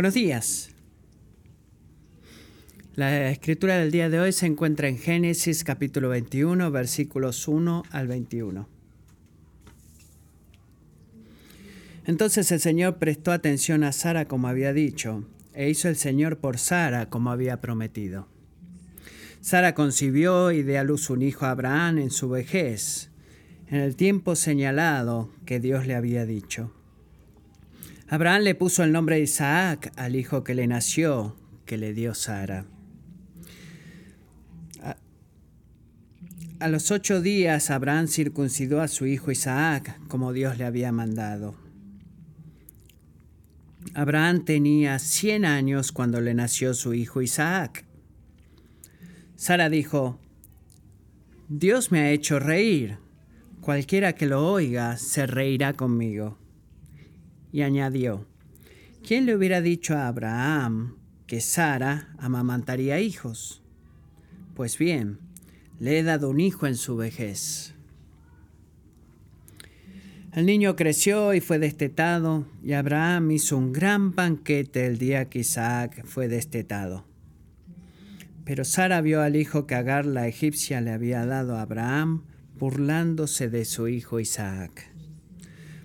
Buenos días. La escritura del día de hoy se encuentra en Génesis capítulo 21, versículos 1 al 21. Entonces el Señor prestó atención a Sara como había dicho, e hizo el Señor por Sara como había prometido. Sara concibió y dio a luz un hijo a Abraham en su vejez, en el tiempo señalado que Dios le había dicho. Abraham le puso el nombre de Isaac al hijo que le nació, que le dio Sara. A, los ocho días Abraham circuncidó a su hijo Isaac, como Dios le había mandado. Abraham tenía cien años cuando le nació su hijo Isaac. Sara dijo, Dios me ha hecho reír, cualquiera que lo oiga se reirá conmigo y añadió, ¿quién le hubiera dicho a Abraham que Sara amamantaría hijos? Pues bien, le he dado un hijo en su vejez. El niño creció y fue destetado, y Abraham hizo un gran banquete el día que Isaac fue destetado. Pero Sara vio al hijo que Agar la egipcia le había dado a Abraham, burlándose de su hijo Isaac.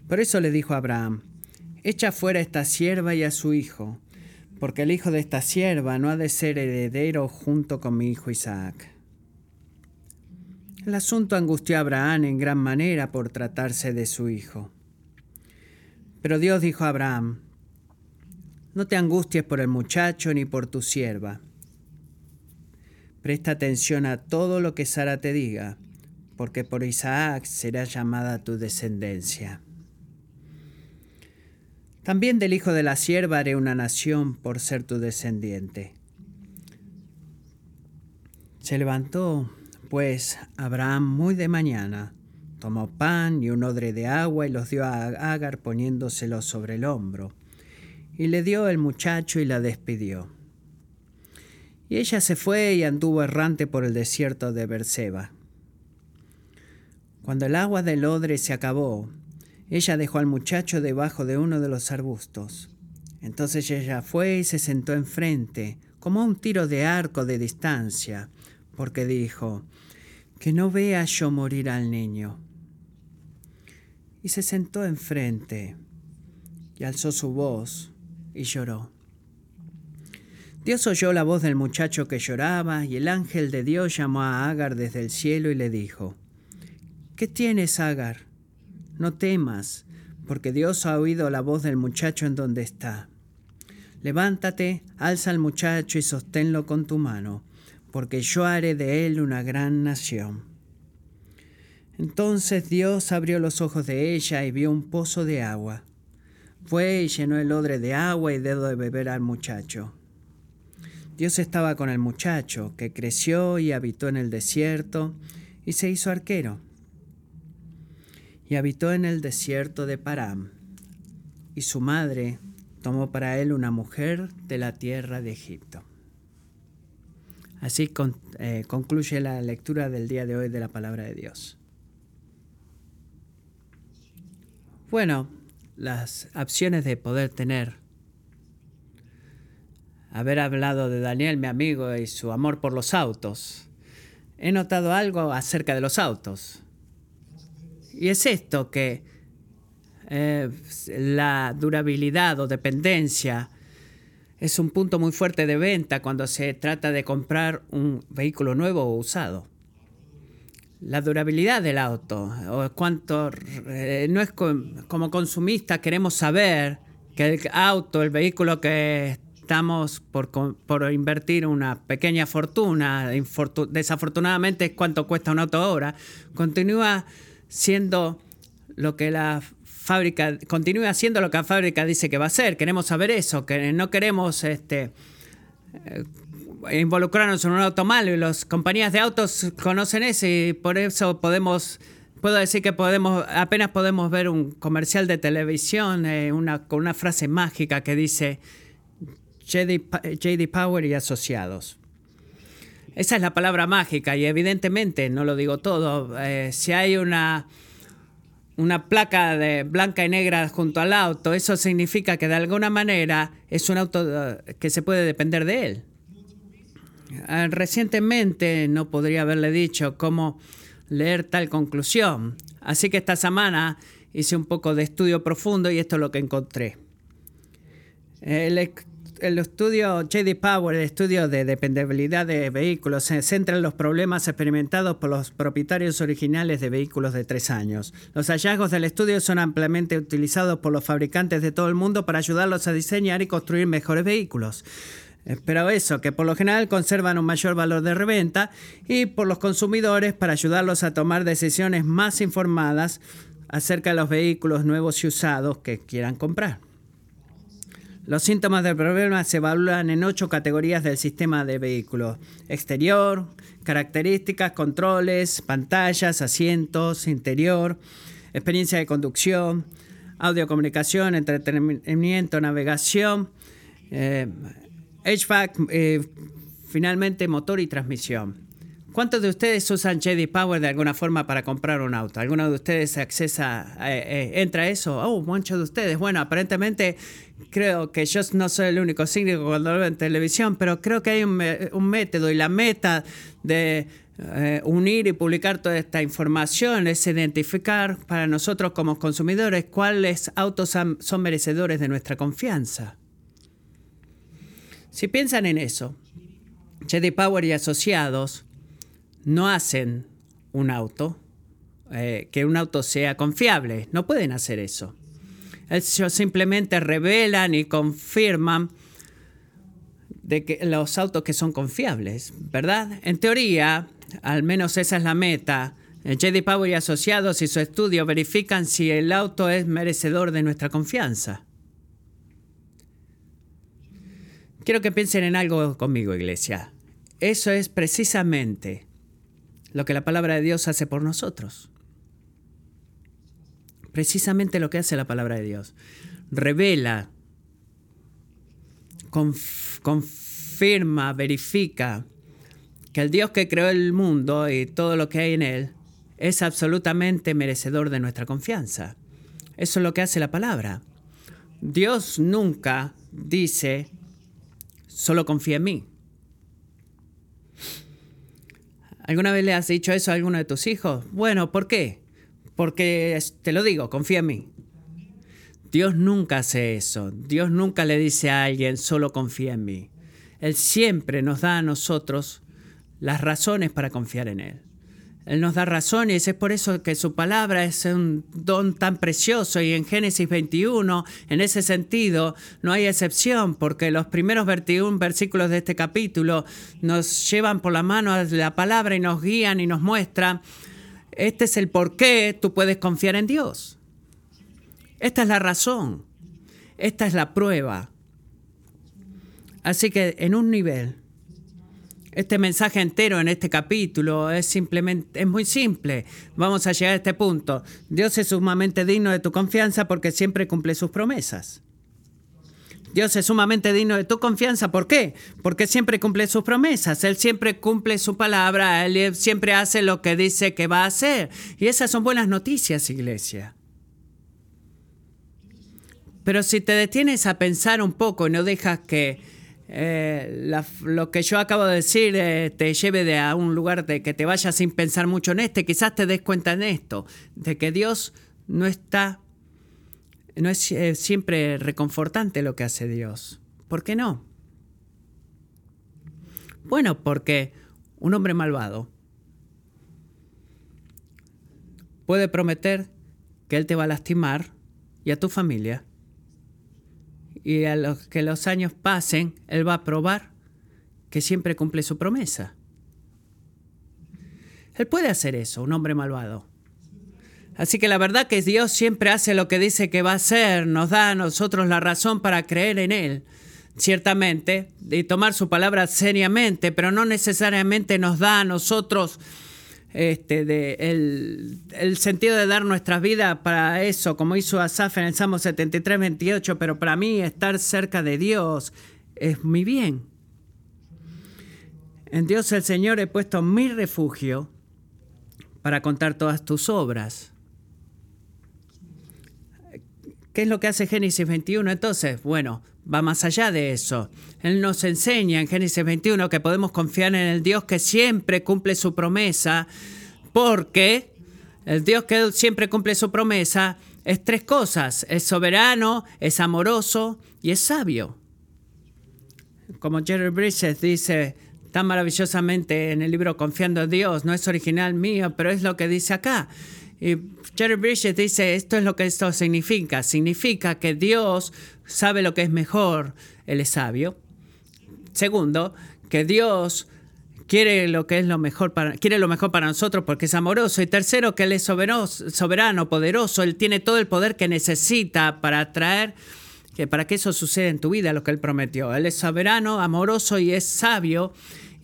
Por eso le dijo a Abraham, Echa fuera esta sierva y a su hijo, porque el hijo de esta sierva no ha de ser heredero junto con mi hijo Isaac. El asunto angustió a Abraham en gran manera por tratarse de su hijo. Pero Dios dijo a Abraham, no te angusties por el muchacho ni por tu sierva. Presta atención a todo lo que Sara te diga, porque por Isaac será llamada tu descendencia. También del hijo de la sierva haré una nación por ser tu descendiente. Se levantó, pues, Abraham muy de mañana, tomó pan y un odre de agua y los dio a Agar poniéndoselos sobre el hombro, y le dio el muchacho y la despidió. Y ella se fue y anduvo errante por el desierto de Berseba. Cuando el agua del odre se acabó, ella dejó al muchacho debajo de uno de los arbustos. Entonces ella fue y se sentó enfrente, como a un tiro de arco de distancia, porque dijo, que no vea yo morir al niño. Y se sentó enfrente, y alzó su voz, y lloró. Dios oyó la voz del muchacho que lloraba, y el ángel de Dios llamó a Agar desde el cielo y le dijo, ¿Qué tienes, Agar? No temas, porque Dios ha oído la voz del muchacho en donde está. Levántate, alza al muchacho y sosténlo con tu mano, porque yo haré de él una gran nación. Entonces Dios abrió los ojos de ella y vio un pozo de agua. Fue y llenó el odre de agua y dedo de beber al muchacho. Dios estaba con el muchacho, que creció y habitó en el desierto, y se hizo arquero y habitó en el desierto de Param. Y su madre tomó para él una mujer de la tierra de Egipto. Así eh, concluye la lectura del día de hoy de la palabra de Dios. Bueno, las opciones de poder tener. Haber hablado de Daniel, mi amigo, y su amor por los autos. He notado algo acerca de los autos. Y es esto que eh, la durabilidad o dependencia es un punto muy fuerte de venta cuando se trata de comprar un vehículo nuevo o usado. La durabilidad del auto, o cuánto, eh, no es como consumista queremos saber que el auto, el vehículo que estamos por, por invertir una pequeña fortuna, desafortunadamente es cuánto cuesta un auto ahora, continúa siendo lo que la fábrica, continúe haciendo lo que la fábrica dice que va a hacer. Queremos saber eso, que no queremos este, eh, involucrarnos en un auto malo y las compañías de autos conocen eso y por eso podemos, puedo decir que podemos, apenas podemos ver un comercial de televisión eh, una, con una frase mágica que dice JD Power y asociados. Esa es la palabra mágica y evidentemente, no lo digo todo, eh, si hay una, una placa de blanca y negra junto al auto, eso significa que de alguna manera es un auto eh, que se puede depender de él. Ah, recientemente no podría haberle dicho cómo leer tal conclusión, así que esta semana hice un poco de estudio profundo y esto es lo que encontré. El, el estudio JD Power, el estudio de dependibilidad de vehículos, se centra en los problemas experimentados por los propietarios originales de vehículos de tres años. Los hallazgos del estudio son ampliamente utilizados por los fabricantes de todo el mundo para ayudarlos a diseñar y construir mejores vehículos. Pero eso, que por lo general conservan un mayor valor de reventa y por los consumidores para ayudarlos a tomar decisiones más informadas acerca de los vehículos nuevos y usados que quieran comprar. Los síntomas del problema se evalúan en ocho categorías del sistema de vehículos. Exterior, características, controles, pantallas, asientos, interior, experiencia de conducción, audio comunicación, entretenimiento, navegación, eh, HVAC, eh, finalmente motor y transmisión. ¿Cuántos de ustedes usan JD Power de alguna forma para comprar un auto? ¿Alguno de ustedes accesa, eh, eh, entra a eso? Oh, muchos de ustedes. Bueno, aparentemente creo que yo no soy el único cínico cuando lo veo en televisión, pero creo que hay un, método y la meta de unir y publicar toda esta información es identificar para nosotros como consumidores cuáles autos son merecedores de nuestra confianza. Si piensan en eso, JD Power y asociados no hacen un auto, eh, que un auto sea confiable. No pueden hacer eso. Ellos simplemente revelan y confirman de que los autos que son confiables, ¿verdad? En teoría, al menos esa es la meta. JD Power y asociados y su estudio verifican si el auto es merecedor de nuestra confianza. Quiero que piensen en algo conmigo, iglesia. Eso es precisamente lo que la palabra de Dios hace por nosotros. Precisamente lo que hace la palabra de Dios. Revela, confirma, verifica que el Dios que creó el mundo y todo lo que hay en él es absolutamente merecedor de nuestra confianza. Eso es lo que hace la palabra. Dios nunca dice solo confía en mí. ¿Alguna vez le has dicho eso a alguno de tus hijos? Bueno, ¿por qué? Porque te lo digo, confía en mí. Dios nunca hace eso. Dios nunca le dice a alguien, solo confía en mí. Él siempre nos da a nosotros las razones para confiar en Él. Él nos da razones, es por eso que su palabra es un don tan precioso y en Génesis 21, en ese sentido, no hay excepción, porque los primeros 21 versículos de este capítulo nos llevan por la mano a la palabra y nos guían y nos muestran, este es el por qué tú puedes confiar en Dios. Esta es la razón, esta es la prueba. Así que en un nivel este mensaje entero en este capítulo es simplemente, es muy simple. Vamos a llegar a este punto. Dios es sumamente digno de tu confianza porque siempre cumple sus promesas. Dios es sumamente digno de tu confianza. ¿Por qué? Porque siempre cumple sus promesas. Él siempre cumple su palabra. Él siempre hace lo que dice que va a hacer. Y esas son buenas noticias, iglesia. Pero si te detienes a pensar un poco y no dejas que eh, lo que yo acabo de decir eh, te lleve de a un lugar de que te vayas sin pensar mucho en este, quizás te des cuenta en esto, de que Dios no está, no es eh, siempre reconfortante lo que hace Dios. ¿Por qué no? Bueno, porque un hombre malvado puede prometer que él te va a lastimar y a tu familia y a los que los años pasen, Él va a probar que siempre cumple su promesa. Él puede hacer eso, un hombre malvado. Así que la verdad que Dios siempre hace lo que dice que va a hacer, nos da a nosotros la razón para creer en Él, ciertamente, y tomar su palabra seriamente, pero no necesariamente nos da a nosotros este, de el, sentido de dar nuestras vidas para eso, como hizo Asaf en el Salmo 73, 28, pero para mí estar cerca de Dios es mi bien. En Dios el Señor he puesto mi refugio para contar todas tus obras. ¿Qué es lo que hace Génesis 21 entonces? Bueno, va más allá de eso. Él nos enseña en Génesis 21 que podemos confiar en el Dios que siempre cumple su promesa, porque el Dios que siempre cumple su promesa es tres cosas. Es soberano, es amoroso y es sabio. Como Jerry Bridges dice tan maravillosamente en el libro Confiando en Dios, no es original mío, pero es lo que dice acá. Y Jerry Bridges dice, esto es lo que esto significa. Significa que Dios sabe lo que es mejor, Él es sabio. Segundo, que Dios quiere lo que es lo mejor para, quiere lo mejor para nosotros porque es amoroso. Y tercero, que Él es soberano, soberano, poderoso. Él tiene todo el poder que necesita para traer, que para que eso suceda en tu vida, lo que Él prometió. Él es soberano, amoroso y es sabio.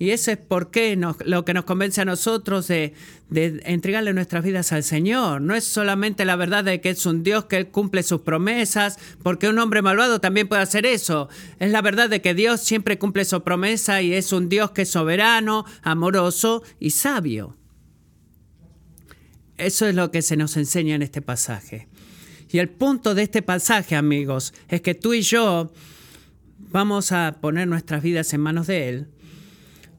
Y eso es por qué lo que nos convence a nosotros de, de, entregarle nuestras vidas al Señor. No es solamente la verdad de que es un Dios que cumple sus promesas, porque un hombre malvado también puede hacer eso. Es la verdad de que Dios siempre cumple su promesa y es un Dios que es soberano, amoroso y sabio. Eso es lo que se nos enseña en este pasaje. Y el punto de este pasaje, amigos, es que tú y yo vamos a poner nuestras vidas en manos de Él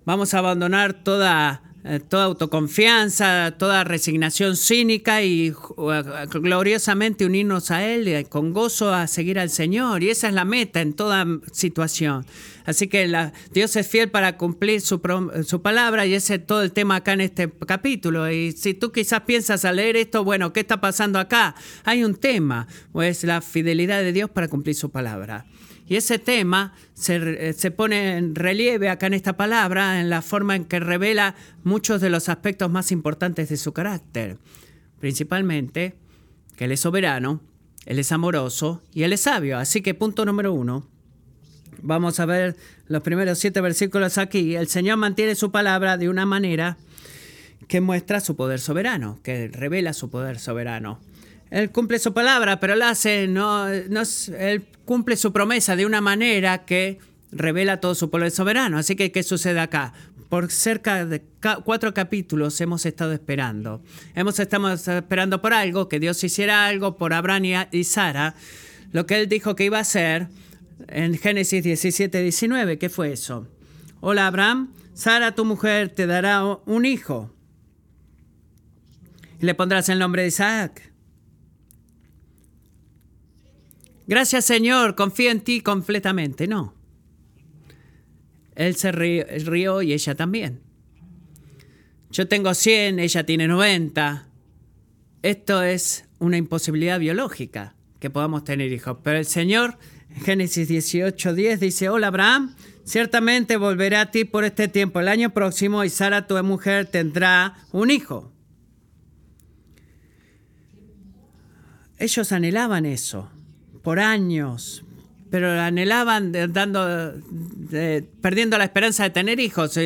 Vamos a abandonar toda, eh, toda autoconfianza, toda resignación cínica y eh, gloriosamente unirnos a Él y con gozo a seguir al Señor. Y esa es la meta en toda situación. Así que la, Dios es fiel para cumplir su, su, palabra y ese es todo el tema acá en este capítulo. Y si tú quizás piensas al leer esto, bueno, ¿qué está pasando acá? Hay un tema, pues la fidelidad de Dios para cumplir su palabra. Y ese tema se, se, pone en relieve acá en esta palabra en la forma en que revela muchos de los aspectos más importantes de su carácter. Principalmente que Él es soberano, Él es amoroso y Él es sabio. Así que punto número uno. Vamos a ver los primeros siete versículos aquí. El Señor mantiene su palabra de una manera que muestra su poder soberano, que revela su poder soberano. Él cumple su palabra, pero hace, no, no, él cumple su promesa de una manera que revela todo su poder soberano. Así que, ¿qué sucede acá? Por cerca de cuatro capítulos hemos estado esperando. Hemos estado esperando por algo, que Dios hiciera algo por Abraham y Sara, lo que él dijo que iba a hacer en Génesis 17, 19. ¿Qué fue eso? Hola Abraham, Sara, tu mujer, te dará un hijo. Le pondrás el nombre de Isaac. Gracias Señor, confío en ti completamente. No. Él se rió, y ella también. Yo tengo 100, ella tiene 90. Esto es una imposibilidad biológica que podamos tener hijos. Pero el Señor, en Génesis 18, 10, dice, hola Abraham, ciertamente volveré a ti por este tiempo. El año próximo y Sara, tu mujer, tendrá un hijo. Ellos anhelaban eso por años, pero anhelaban dando, perdiendo la esperanza de tener hijos.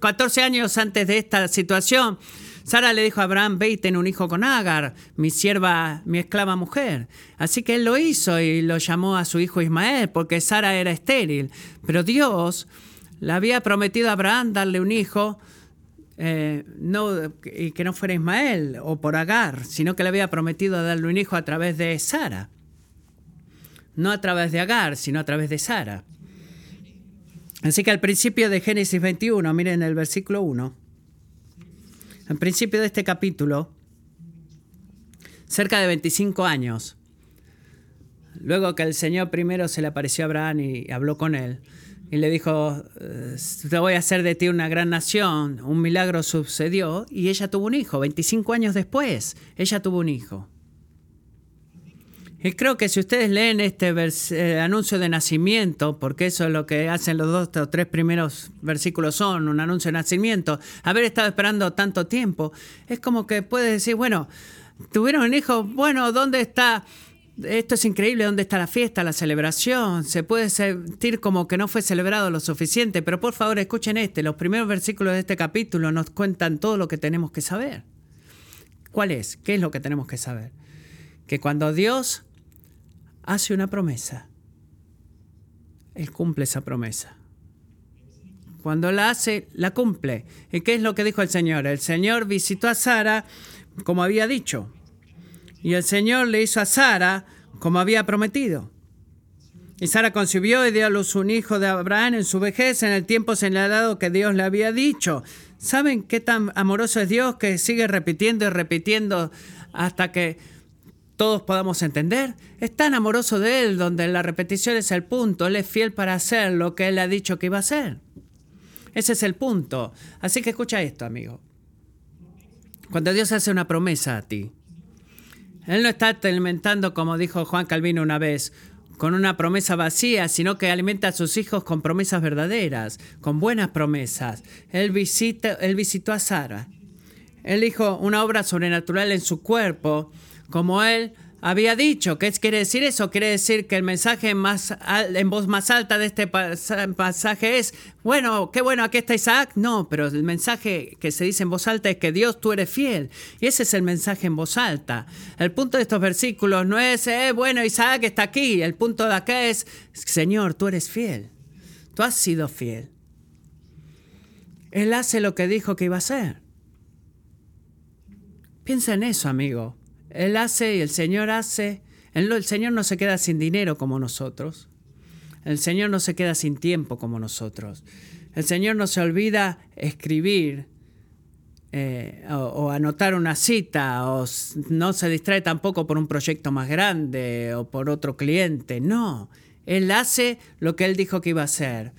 14 eh, años antes de esta situación, Sara le dijo a Abraham, ve y ten un hijo con Agar, mi sierva, mi esclava mujer. Así que él lo hizo y lo llamó a su hijo Ismael, porque Sara era estéril. Pero Dios le había prometido a Abraham darle un hijo, eh, no, y que no fuera Ismael o por Agar, sino que le había prometido darle un hijo a través de Sara no a través de Agar, sino a través de Sara. Así que al principio de Génesis 21, miren el versículo 1, al principio de este capítulo, cerca de 25 años, luego que el Señor primero se le apareció a Abraham y habló con él, y le dijo, eh, te voy a hacer de ti una gran nación, un milagro sucedió, y ella tuvo un hijo, 25 años después, ella tuvo un hijo. Y creo que si ustedes leen este eh, anuncio de nacimiento, porque eso es lo que hacen los dos o tres primeros versículos son, un anuncio de nacimiento, haber estado esperando tanto tiempo, es como que puedes decir, bueno, tuvieron un hijo, bueno, ¿dónde está? Esto es increíble, ¿dónde está la fiesta, la celebración? Se puede sentir como que no fue celebrado lo suficiente, pero por favor escuchen este, los primeros versículos de este capítulo nos cuentan todo lo que tenemos que saber. ¿Cuál es? ¿Qué es lo que tenemos que saber? Que cuando Dios hace una promesa, Él cumple esa promesa. Cuando la hace, la cumple. ¿Y qué es lo que dijo el Señor? El Señor visitó a Sara como había dicho. Y el Señor le hizo a Sara como había prometido. Y Sara concibió y dio a luz un hijo de Abraham en su vejez, en el tiempo señalado que Dios le había dicho. ¿Saben qué tan amoroso es Dios que sigue repitiendo y repitiendo hasta que todos podamos entender? Es tan amoroso de Él, donde la repetición es el punto. Él es fiel para hacer lo que Él ha dicho que iba a hacer. Ese es el punto. Así que escucha esto, amigo. Cuando Dios hace una promesa a ti, Él no está alimentando, como dijo Juan Calvino una vez, con una promesa vacía, sino que alimenta a sus hijos con promesas verdaderas, con buenas promesas. Él, visita, él visitó a Sara. Él dijo una obra sobrenatural en su cuerpo, como él había dicho. ¿Qué quiere decir eso? Quiere decir que el mensaje más en voz más alta de este pasaje es, bueno, qué bueno, aquí está Isaac. No, pero el mensaje que se dice en voz alta es que Dios, tú eres fiel. Y ese es el mensaje en voz alta. El punto de estos versículos no es, eh, bueno, Isaac está aquí. El punto de acá es, Señor, tú eres fiel. Tú has sido fiel. Él hace lo que dijo que iba a hacer. Piensa en eso, amigo. Él hace y el Señor hace. El Señor no se queda sin dinero como nosotros. El Señor no se queda sin tiempo como nosotros. El Señor no se olvida escribir eh, o, anotar una cita o no se distrae tampoco por un proyecto más grande o por otro cliente. No, Él hace lo que Él dijo que iba a hacer,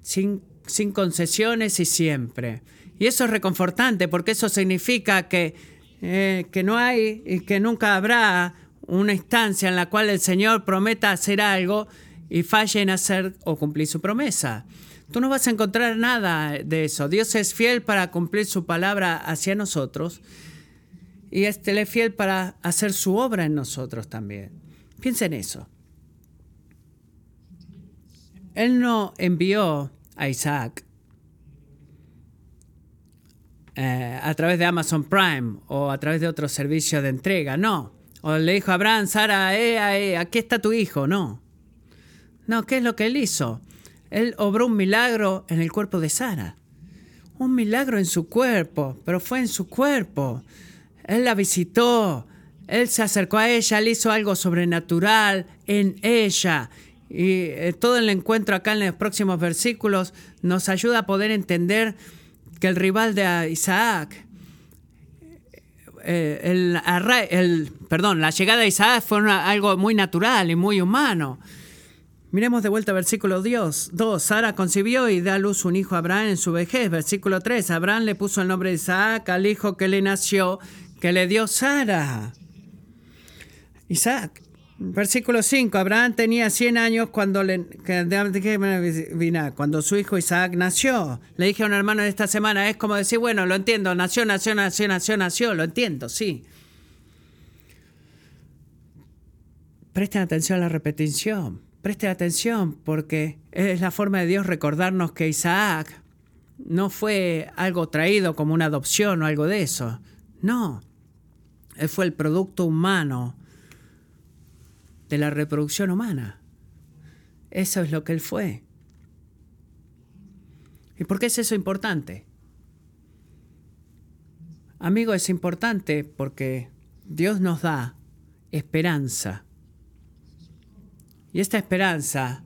sin, sin concesiones y siempre. Y eso es reconfortante porque eso significa que eh, que no hay y que nunca habrá una instancia en la cual el Señor prometa hacer algo y falle en hacer o cumplir su promesa. Tú no vas a encontrar nada de eso. Dios es fiel para cumplir su palabra hacia nosotros y Él es fiel para hacer su obra en nosotros también. Piensa en eso. Él no envió a Isaac eh, a través de Amazon Prime o a través de otro servicio de entrega, no. O le dijo a Abraham, Sara, eh, eh, aquí está tu hijo, no. No, ¿qué es lo que él hizo? Él obró un milagro en el cuerpo de Sara. Un milagro en su cuerpo, pero fue en su cuerpo. Él la visitó, él se acercó a ella, él hizo algo sobrenatural en ella. Y todo el encuentro acá en los próximos versículos nos ayuda a poder entender que el rival de Isaac, eh, el, perdón, la llegada de Isaac fue algo muy natural y muy humano. Miremos de vuelta versículo 2. Sara concibió y da a luz un hijo a Abraham en su vejez. Versículo 3. Abraham le puso el nombre de Isaac al hijo que le nació, que le dio Sara. Isaac. Versículo 5. Abraham tenía 100 años cuando, le, cuando su hijo Isaac nació. Le dije a un hermano esta semana, es como decir, bueno, lo entiendo, nació, nació, nació, nació, nació, lo entiendo, sí. Presten atención a la repetición, presten atención porque es la forma de Dios recordarnos que Isaac no fue algo traído como una adopción o algo de eso. No, él fue el producto humano de la reproducción humana. Eso es lo que él fue. ¿Y por qué es eso importante? Amigo, es importante porque Dios nos da esperanza. Y esta esperanza,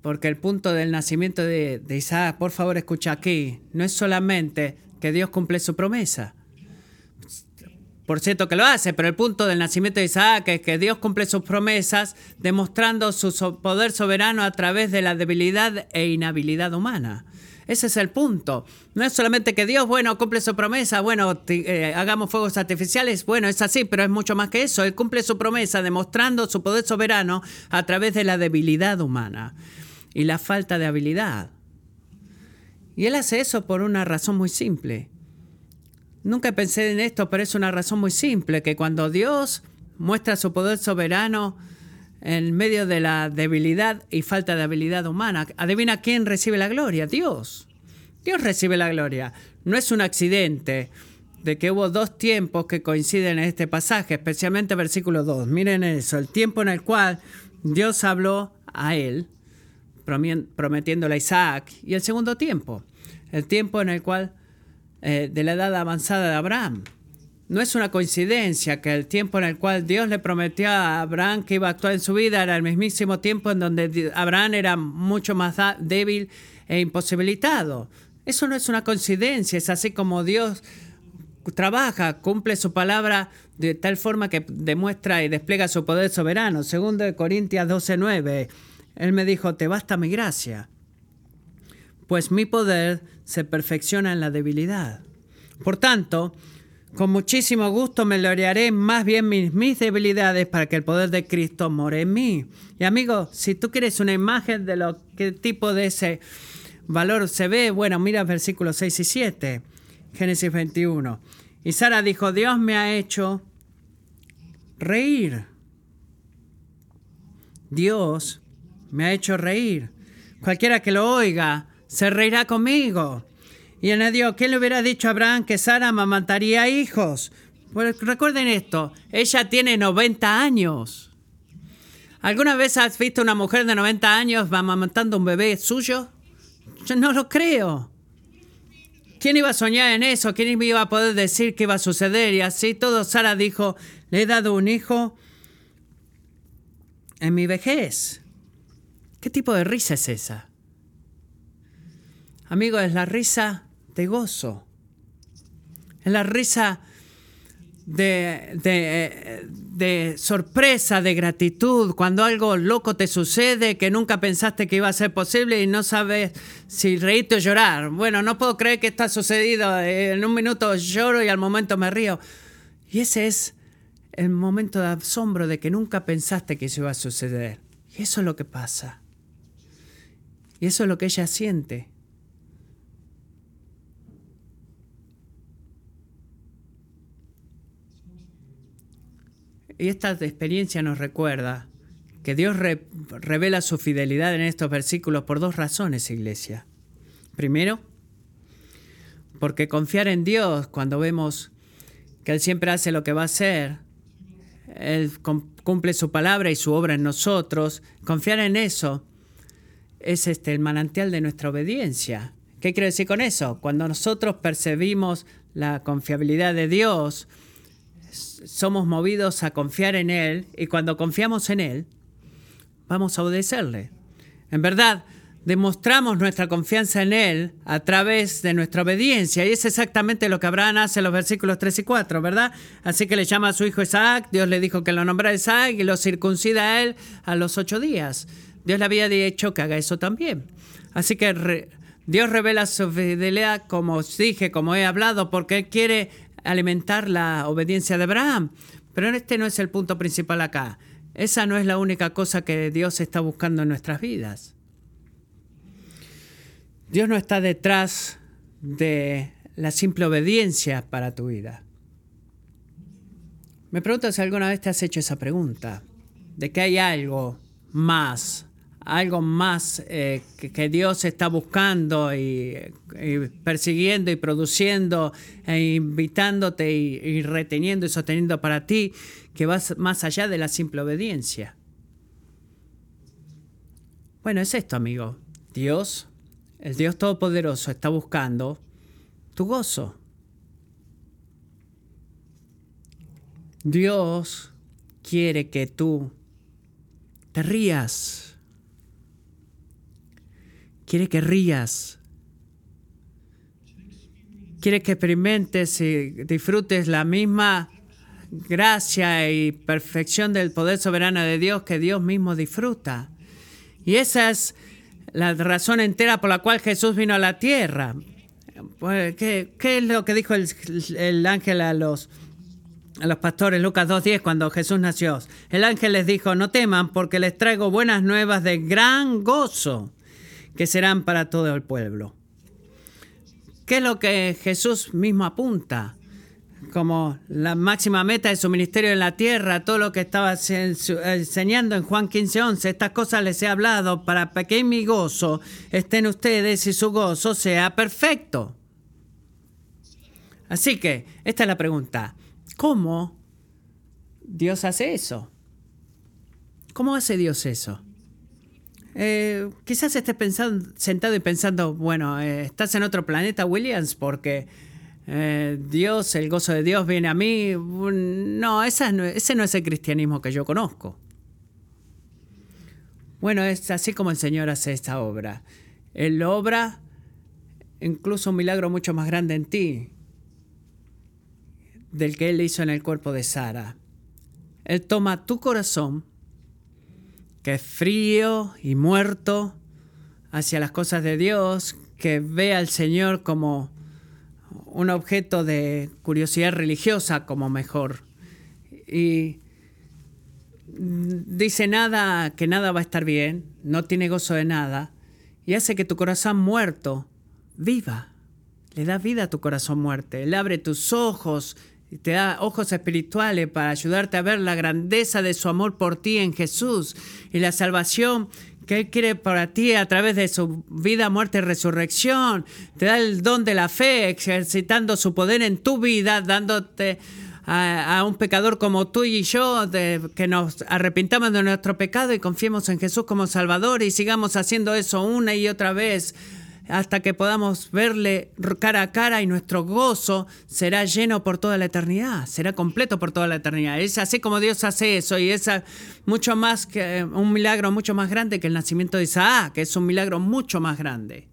porque el punto del nacimiento de, de, Isaac, por favor escucha aquí, no es solamente que Dios cumple su promesa, por cierto que lo hace, pero el punto del nacimiento de Isaac es que Dios cumple sus promesas demostrando su poder soberano a través de la debilidad e inhabilidad humana. Ese es el punto. No es solamente que Dios, bueno, cumple su promesa, bueno, eh, hagamos fuegos artificiales, bueno, es así, pero es mucho más que eso. Él cumple su promesa demostrando su poder soberano a través de la debilidad humana y la falta de habilidad. Y Él hace eso por una razón muy simple. Nunca pensé en esto, pero es una razón muy simple, que cuando Dios muestra su poder soberano en medio de la debilidad y falta de habilidad humana, adivina quién recibe la gloria, Dios. Dios recibe la gloria. No es un accidente de que hubo dos tiempos que coinciden en este pasaje, especialmente versículo 2. Miren eso, el tiempo en el cual Dios habló a él, prometiéndole a Isaac, y el segundo tiempo, el tiempo en el cual eh, de la edad avanzada de Abraham. no es una coincidencia que el tiempo en el cual Dios le prometió a Abraham que iba a actuar en su vida era el mismísimo tiempo en donde Abraham era mucho más débil e imposibilitado. Eso no es una coincidencia, es así como Dios trabaja, cumple su palabra de tal forma que demuestra y despliega su poder soberano. Segundo de Corintias 12:9, Él me dijo, te basta mi gracia, pues mi poder se perfecciona en la debilidad. Por tanto, con muchísimo gusto me gloriaré más bien mis, debilidades para que el poder de Cristo more en mí. Y amigo, si tú quieres una imagen de lo que tipo de ese valor se ve, bueno, mira versículos 6 y 7, Génesis 21. Y Sara dijo, Dios me ha hecho reír. Dios me ha hecho reír. Cualquiera que lo oiga se reirá conmigo. Y añadió, ¿quién le hubiera dicho a Abraham que Sara amamantaría hijos? Pues recuerden esto, ella tiene 90 años. ¿Alguna vez has visto una mujer de 90 años amamantando un bebé suyo? Yo no lo creo. ¿Quién iba a soñar en eso? ¿Quién iba a poder decir qué iba a suceder? Y así todo, Sara dijo, le he dado un hijo en mi vejez. ¿Qué tipo de risa es esa? Amigo, es la risa de gozo. Es la risa de, sorpresa, de gratitud, cuando algo loco te sucede que nunca pensaste que iba a ser posible y no sabes si reírte o llorar. Bueno, no puedo creer que esto ha sucedido. En un minuto lloro y al momento me río. Y ese es el momento de asombro de que nunca pensaste que eso iba a suceder. Y eso es lo que pasa. Y eso es lo que ella siente. Y esta experiencia nos recuerda que Dios revela su fidelidad en estos versículos por dos razones, iglesia. Primero, porque confiar en Dios cuando vemos que Él siempre hace lo que va a hacer, Él cumple su palabra y su obra en nosotros, confiar en eso es este, el manantial de nuestra obediencia. ¿Qué quiero decir con eso? Cuando nosotros percibimos la confiabilidad de Dios, somos movidos a confiar en Él y cuando confiamos en Él, vamos a obedecerle. En verdad, demostramos nuestra confianza en Él a través de nuestra obediencia. Y es exactamente lo que Abraham hace en los versículos 3 y 4, ¿verdad? Así que le llama a su hijo Isaac, Dios le dijo que lo nombrara Isaac y lo circuncida a él a los ocho días. Dios le había dicho que haga eso también. Así que Dios revela su fidelidad, como os dije, como he hablado, porque Él quiere alimentar la obediencia de Abraham. Pero este no es el punto principal acá. Esa no es la única cosa que Dios está buscando en nuestras vidas. Dios no está detrás de la simple obediencia para tu vida. Me pregunto si alguna vez te has hecho esa pregunta, de que hay algo más algo más eh, que, Dios está buscando y, persiguiendo y produciendo e invitándote y, reteniendo y sosteniendo para ti, que vas más allá de la simple obediencia. Bueno, es esto, amigo. Dios, el Dios Todopoderoso, está buscando tu gozo. Dios quiere que tú te rías Quiere que rías. Quiere que experimentes y disfrutes la misma gracia y perfección del poder soberano de Dios que Dios mismo disfruta. Y esa es la razón entera por la cual Jesús vino a la tierra. Pues, ¿Qué, es lo que dijo el, ángel a los, a los pastores, Lucas 2.10, cuando Jesús nació? El ángel les dijo, no teman porque les traigo buenas nuevas de gran gozo que serán para todo el pueblo. ¿Qué es lo que Jesús mismo apunta? Como la máxima meta de su ministerio en la tierra, todo lo que estaba enseñando en Juan 15, 11, estas cosas les he hablado para que mi gozo estén ustedes y su gozo sea perfecto. Así que, esta es la pregunta. ¿Cómo Dios hace eso? ¿Cómo hace Dios eso? Eh, quizás estés pensando, sentado y pensando, bueno, eh, estás en otro planeta, Williams, porque eh, Dios, el gozo de Dios viene a mí. No, ese no es el cristianismo que yo conozco. Bueno, es así como el Señor hace esta obra. Él obra incluso un milagro mucho más grande en ti del que Él hizo en el cuerpo de Sara. Él toma tu corazón, que es frío y muerto, hacia las cosas de Dios, que ve al Señor como un objeto de curiosidad religiosa como mejor. Y dice nada, que nada va a estar bien, no tiene gozo de nada, y hace que tu corazón muerto viva. Le da vida a tu corazón muerto. Él abre tus ojos te da ojos espirituales para ayudarte a ver la grandeza de su amor por ti en Jesús y la salvación que Él quiere para ti a través de su vida, muerte y resurrección. Te da el don de la fe, ejercitando su poder en tu vida, dándote a, un pecador como tú y yo, que nos arrepintamos de nuestro pecado y confiemos en Jesús como Salvador y sigamos haciendo eso una y otra vez hasta que podamos verle cara a cara y nuestro gozo será lleno por toda la eternidad, será completo por toda la eternidad. Es así como Dios hace eso y es mucho más un milagro mucho más grande que el nacimiento de Isaac, que es un milagro mucho más grande.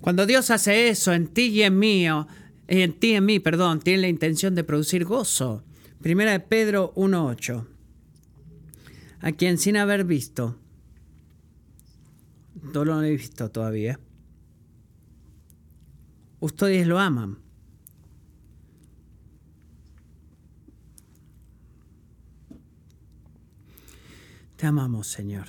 Cuando Dios hace eso en ti y en mí, en ti y en mí, perdón, tiene la intención de producir gozo. Primera de Pedro 1.8. A quien sin haber visto, no lo he visto todavía, ustedes lo aman. Te amamos, Señor.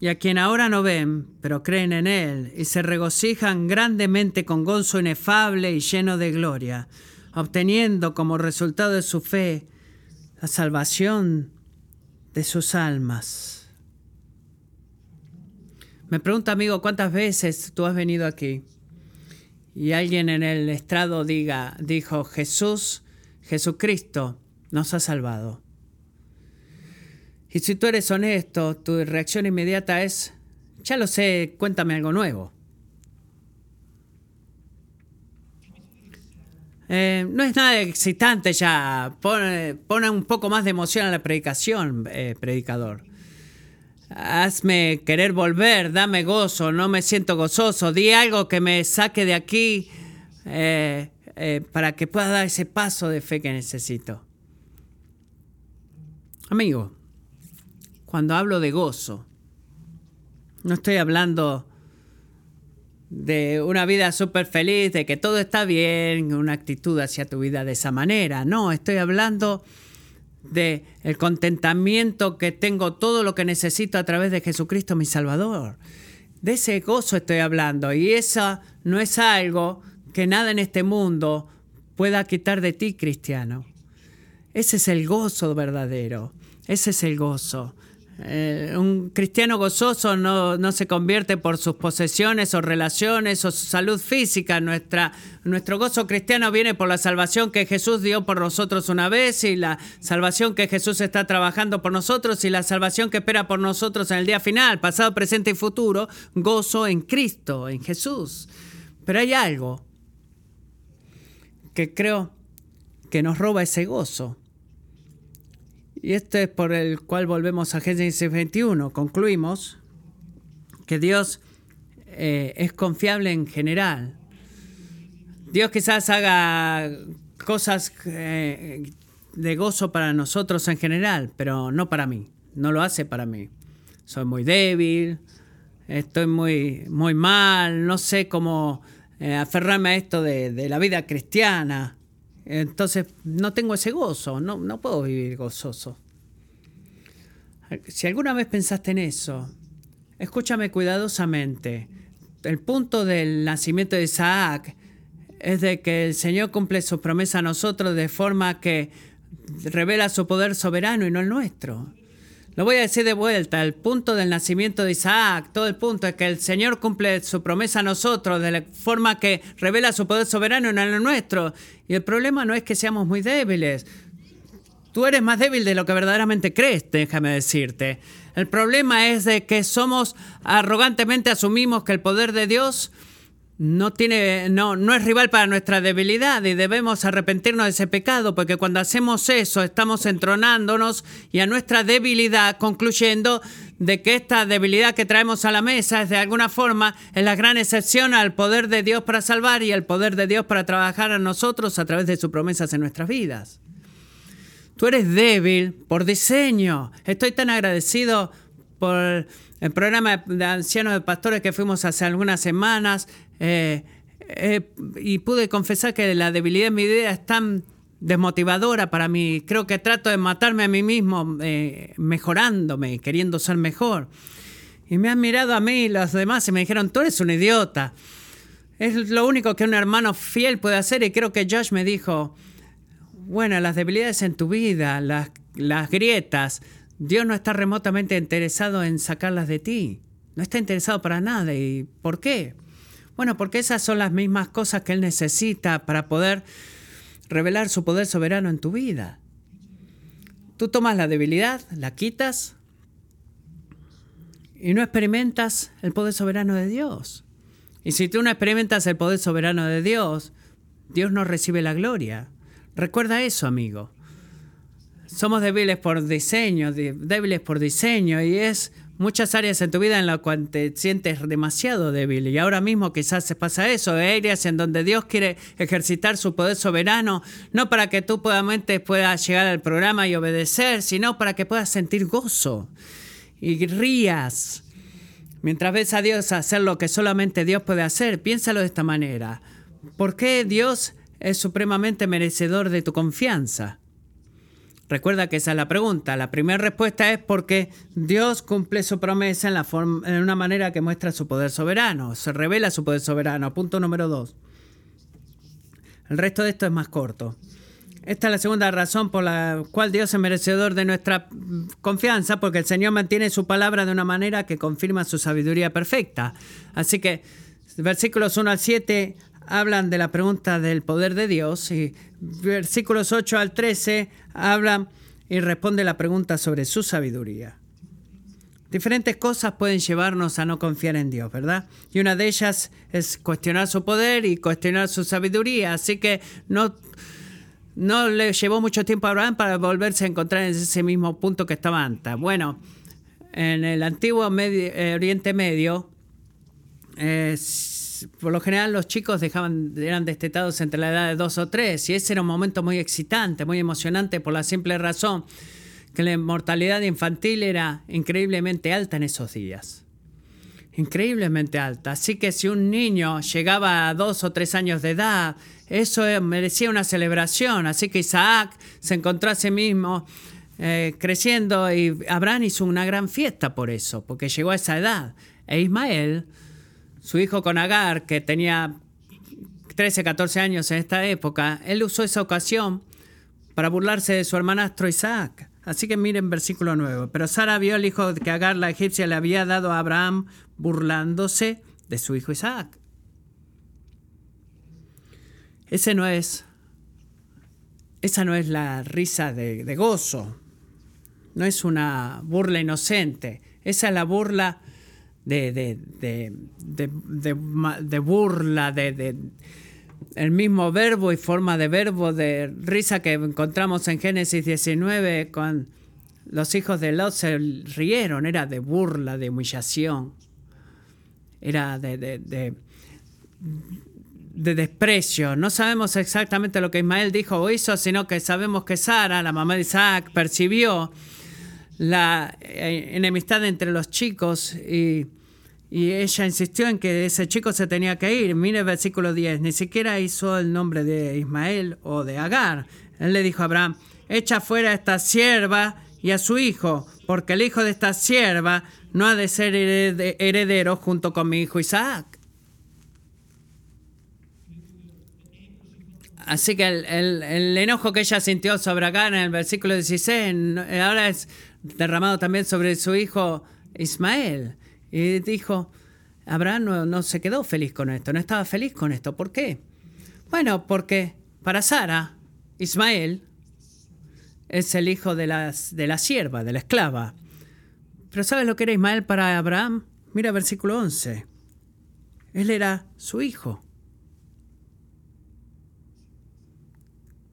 Y a quien ahora no ven, pero creen en Él y se regocijan grandemente con gozo inefable y lleno de gloria, obteniendo como resultado de su fe la salvación de sus almas. Me pregunta, amigo, ¿cuántas veces tú has venido aquí? Y alguien en el estrado diga, dijo, Jesús, Jesucristo nos ha salvado. Y si tú eres honesto, tu reacción inmediata es, ya lo sé, cuéntame algo nuevo. Eh, no es nada excitante ya, pone, un poco más de emoción a la predicación, eh, predicador. Hazme querer volver, dame gozo, no me siento gozoso, di algo que me saque de aquí eh, eh, para que pueda dar ese paso de fe que necesito. Amigo, cuando hablo de gozo, no estoy hablando de una vida súper feliz, de que todo está bien, una actitud hacia tu vida de esa manera. No, estoy hablando de el contentamiento que tengo todo lo que necesito a través de Jesucristo mi Salvador. De ese gozo estoy hablando y eso no es algo que nada en este mundo pueda quitar de ti, cristiano. Ese es el gozo verdadero. Ese es el gozo. Eh, un cristiano gozoso no, se convierte por sus posesiones o relaciones o su salud física. Nuestra, nuestro gozo cristiano viene por la salvación que Jesús dio por nosotros una vez y la salvación que Jesús está trabajando por nosotros y la salvación que espera por nosotros en el día final, pasado, presente y futuro. Gozo en Cristo, en Jesús. Pero hay algo que creo que nos roba ese gozo. Y esto es por el cual volvemos a Génesis 21. Concluimos que Dios eh, es confiable en general. Dios quizás haga cosas eh, de gozo para nosotros en general, pero no para mí. No lo hace para mí. Soy muy débil, estoy muy, muy mal, no sé cómo eh, aferrarme a esto de la vida cristiana. Entonces no tengo ese gozo, no, no puedo vivir gozoso. Si alguna vez pensaste en eso, escúchame cuidadosamente. El punto del nacimiento de Isaac es de que el Señor cumple su promesa a nosotros de forma que revela su poder soberano y no el nuestro. Lo voy a decir de vuelta, el punto del nacimiento de Isaac, todo el punto es que el Señor cumple su promesa a nosotros de la forma que revela su poder soberano no el nuestro. Y el problema no es que seamos muy débiles. Tú eres más débil de lo que verdaderamente crees, déjame decirte. El problema es de que somos arrogantemente asumimos que el poder de Dios no, tiene, no, no es rival para nuestra debilidad y debemos arrepentirnos de ese pecado, porque cuando hacemos eso estamos entronándonos y a nuestra debilidad, concluyendo de que esta debilidad que traemos a la mesa es de alguna forma es la gran excepción al poder de Dios para salvar y el poder de Dios para trabajar a nosotros a través de sus promesas en nuestras vidas. Tú eres débil por diseño. Estoy tan agradecido por el programa de ancianos de pastores que fuimos hace algunas semanas. Eh, eh, y pude confesar que la debilidad en mi vida es tan desmotivadora para mí. Creo que trato de matarme a mí mismo, eh, mejorándome, queriendo ser mejor. Y me han mirado a mí y los demás y me dijeron, tú eres un idiota. Es lo único que un hermano fiel puede hacer. Y creo que Josh me dijo, bueno, las debilidades en tu vida, las, las grietas, Dios no está remotamente interesado en sacarlas de ti. No está interesado para nada. ¿Y por qué? Bueno, porque esas son las mismas cosas que Él necesita para poder revelar su poder soberano en tu vida. Tú tomas la debilidad, la quitas y no experimentas el poder soberano de Dios. Y si tú no experimentas el poder soberano de Dios, Dios no recibe la gloria. Recuerda eso, amigo. Somos débiles por diseño, débiles por diseño, y es muchas áreas en tu vida en las cuales te sientes demasiado débil y ahora mismo quizás se pasa eso, áreas en donde Dios quiere ejercitar su poder soberano, no para que tú puedas llegar al programa y obedecer, sino para que puedas sentir gozo y rías. Mientras ves a Dios hacer lo que solamente Dios puede hacer, piénsalo de esta manera. ¿Por qué Dios es supremamente merecedor de tu confianza? Recuerda que esa es la pregunta. La primera respuesta es porque Dios cumple su promesa en, una manera que muestra su poder soberano, se revela su poder soberano. Punto número dos. El resto de esto es más corto. Esta es la segunda razón por la cual Dios es merecedor de nuestra confianza, porque el Señor mantiene su palabra de una manera que confirma su sabiduría perfecta. Así que versículos 1 al 7 hablan de la pregunta del poder de Dios y versículos 8 al 13 hablan y responde la pregunta sobre su sabiduría. Diferentes cosas pueden llevarnos a no confiar en Dios, ¿verdad? Y una de ellas es cuestionar su poder y cuestionar su sabiduría. Así que no, no le llevó mucho tiempo a Abraham para volverse a encontrar en ese mismo punto que estaba antes. Bueno, en el antiguo eh, Oriente Medio, eh, por lo general los chicos dejaban, eran destetados entre la edad de dos o tres y ese era un momento muy excitante, muy emocionante por la simple razón que la mortalidad infantil era increíblemente alta en esos días. Increíblemente alta. Así que si un niño llegaba a dos o tres años de edad, eso merecía una celebración. Así que Isaac se encontró a sí mismo eh, creciendo y Abraham hizo una gran fiesta por eso, porque llegó a esa edad. E Ismael su hijo con Agar, que tenía 13, 14 años en esta época, él usó esa ocasión para burlarse de su hermanastro Isaac. Así que miren versículo 9. Pero Sara vio al hijo que Agar la egipcia le había dado a Abraham burlándose de su hijo Isaac. Ese no es, esa no es la risa de, de gozo. No es una burla inocente. Esa es la burla de, de, burla, de, el mismo verbo y forma de verbo de risa que encontramos en Génesis 19 con los hijos de Lot se rieron, era de burla, de humillación, era de, de, desprecio. No sabemos exactamente lo que Ismael dijo o hizo, sino que sabemos que Sara, la mamá de Isaac, percibió la eh, enemistad entre los chicos y, ella insistió en que ese chico se tenía que ir. Mire el versículo 10, ni siquiera hizo el nombre de Ismael o de Agar. Él le dijo a Abraham, echa fuera a esta sierva y a su hijo, porque el hijo de esta sierva no ha de ser heredero junto con mi hijo Isaac. Así que el, el, enojo que ella sintió sobre Agar en el versículo 16 ahora es derramado también sobre su hijo Ismael. Y dijo, Abraham no, se quedó feliz con esto, no estaba feliz con esto. ¿Por qué? Bueno, porque para Sara, Ismael es el hijo de, las, de la sierva, de la esclava. Pero ¿sabes lo que era Ismael para Abraham? Mira versículo 11. Él era su hijo.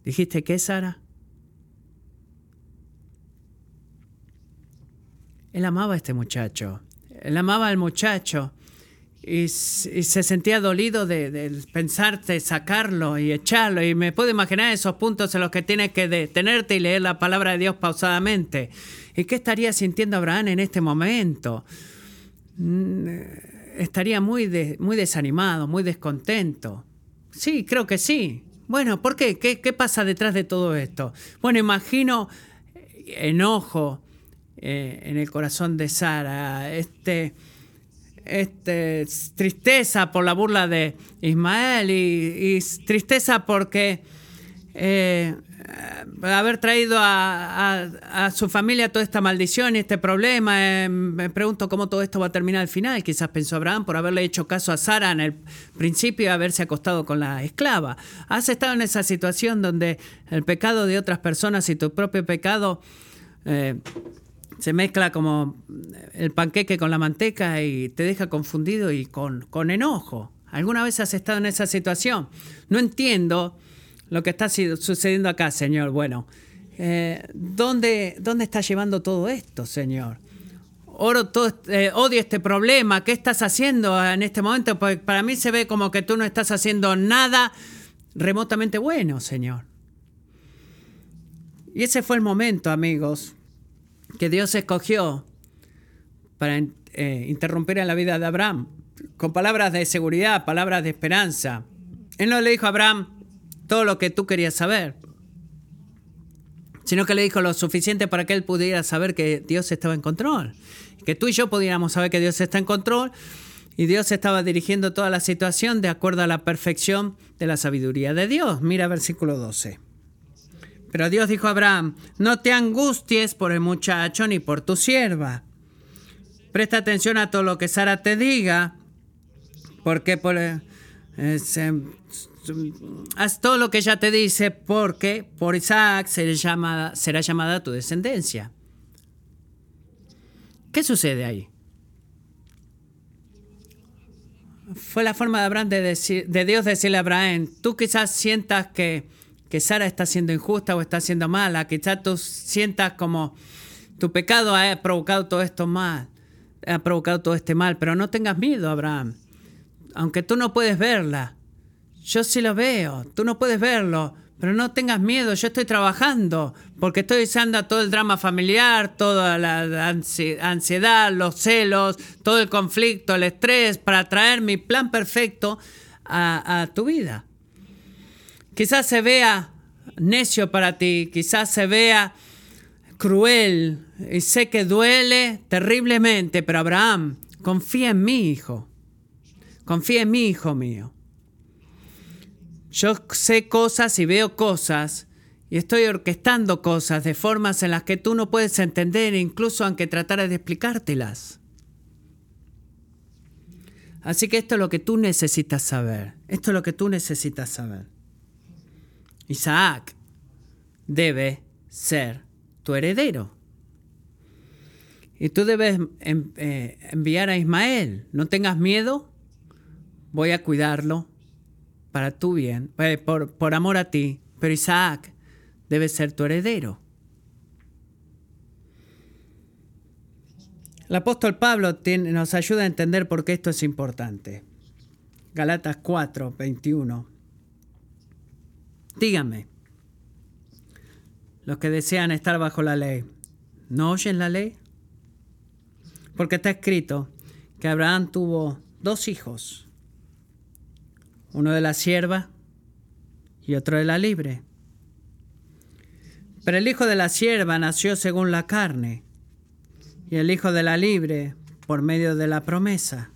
¿Dijiste qué, Sara? Él amaba a este muchacho. Él amaba al muchacho y, se sentía dolido de, de, pensarte sacarlo y echarlo. Y me puedo imaginar esos puntos en los que tienes que detenerte y leer la palabra de Dios pausadamente. ¿Y qué estaría sintiendo Abraham en este momento? Mm, estaría muy, muy desanimado, muy descontento. Sí, creo que sí. Bueno, ¿por qué? qué? ¿Qué pasa detrás de todo esto? Bueno, imagino enojo eh, en el corazón de Sara, este este, tristeza por la burla de Ismael y, tristeza porque eh, haber traído a, su familia toda esta maldición y este problema. Eh, me pregunto cómo todo esto va a terminar al final. Quizás pensó Abraham por haberle hecho caso a Sara en el principio y haberse acostado con la esclava. Has estado en esa situación donde el pecado de otras personas y tu propio pecado se mezcla como el panqueque con la manteca y te deja confundido y con, con enojo. ¿Alguna vez has estado en esa situación? No entiendo lo que está sucediendo acá, Señor. Bueno, eh, ¿dónde, ¿dónde está llevando todo esto, Señor? Oro todo, eh, odio este problema. ¿Qué estás haciendo en este momento? Porque para mí se ve como que tú no estás haciendo nada remotamente bueno, Señor. Y ese fue el momento, amigos, que Dios escogió para eh, interrumpir en la vida de Abraham, con palabras de seguridad, palabras de esperanza. Él no le dijo a Abraham todo lo que tú querías saber, sino que le dijo lo suficiente para que él pudiera saber que Dios estaba en control, que tú y yo pudiéramos saber que Dios está en control y Dios estaba dirigiendo toda la situación de acuerdo a la perfección de la sabiduría de Dios. Mira versículo 12. Pero Dios dijo a Abraham, no te angusties por el muchacho ni por tu sierva. Presta atención a todo lo que Sara te diga, porque por, eh, haz todo lo que ella te dice, porque por Isaac será llamada, tu descendencia. ¿Qué sucede ahí? Fue la forma de, Abraham de, de Dios decirle a Abraham, tú quizás sientas que que Sara está siendo injusta o está siendo mala. Quizás tú sientas como tu pecado ha provocado todo esto mal, ha provocado todo este mal, pero no tengas miedo, Abraham. Aunque tú no puedes verla, yo sí lo veo, tú no puedes verlo, pero no tengas miedo, yo estoy trabajando, porque estoy usando todo el drama familiar, toda la ansiedad, los celos, todo el conflicto, el estrés, para traer mi plan perfecto a, a tu vida. Quizás se vea necio para ti, quizás se vea cruel y sé que duele terriblemente, pero Abraham, confía en mi hijo, confía en mi hijo mío. Yo sé cosas y veo cosas y estoy orquestando cosas de formas en las que tú no puedes entender, incluso aunque tratara de explicártelas. Así que esto es lo que tú necesitas saber. Esto es lo que tú necesitas saber. Isaac debe ser tu heredero. Y tú debes eh, enviar a Ismael. No tengas miedo, voy a cuidarlo para tu bien, eh, por, por amor a ti. Pero Isaac debe ser tu heredero. El apóstol Pablo nos ayuda a entender por qué esto es importante. Galatas 4, 21. Díganme, los que desean estar bajo la ley, ¿no oyen la ley? Porque está escrito que Abraham tuvo dos hijos, uno de la sierva y otro de la libre. Pero el hijo de la sierva nació según la carne y el hijo de la libre por medio de la promesa.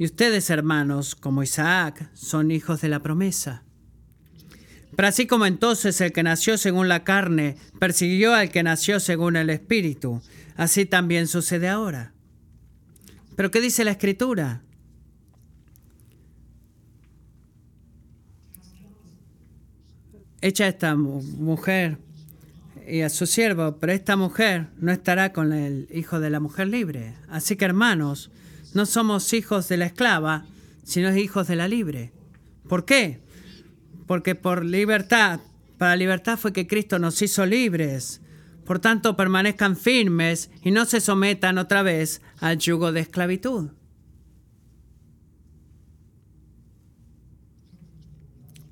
Y ustedes, hermanos, como Isaac, son hijos de la promesa. Pero así como entonces el que nació según la carne persiguió al que nació según el Espíritu, así también sucede ahora. Pero ¿qué dice la Escritura? Echa esta mujer y a su siervo, pero esta mujer no estará con el hijo de la mujer libre. Así que hermanos, no somos hijos de la esclava, sino hijos de la libre. ¿Por qué? Porque por libertad, para libertad fue que Cristo nos hizo libres. Por tanto, permanezcan firmes y no se sometan otra vez al yugo de esclavitud.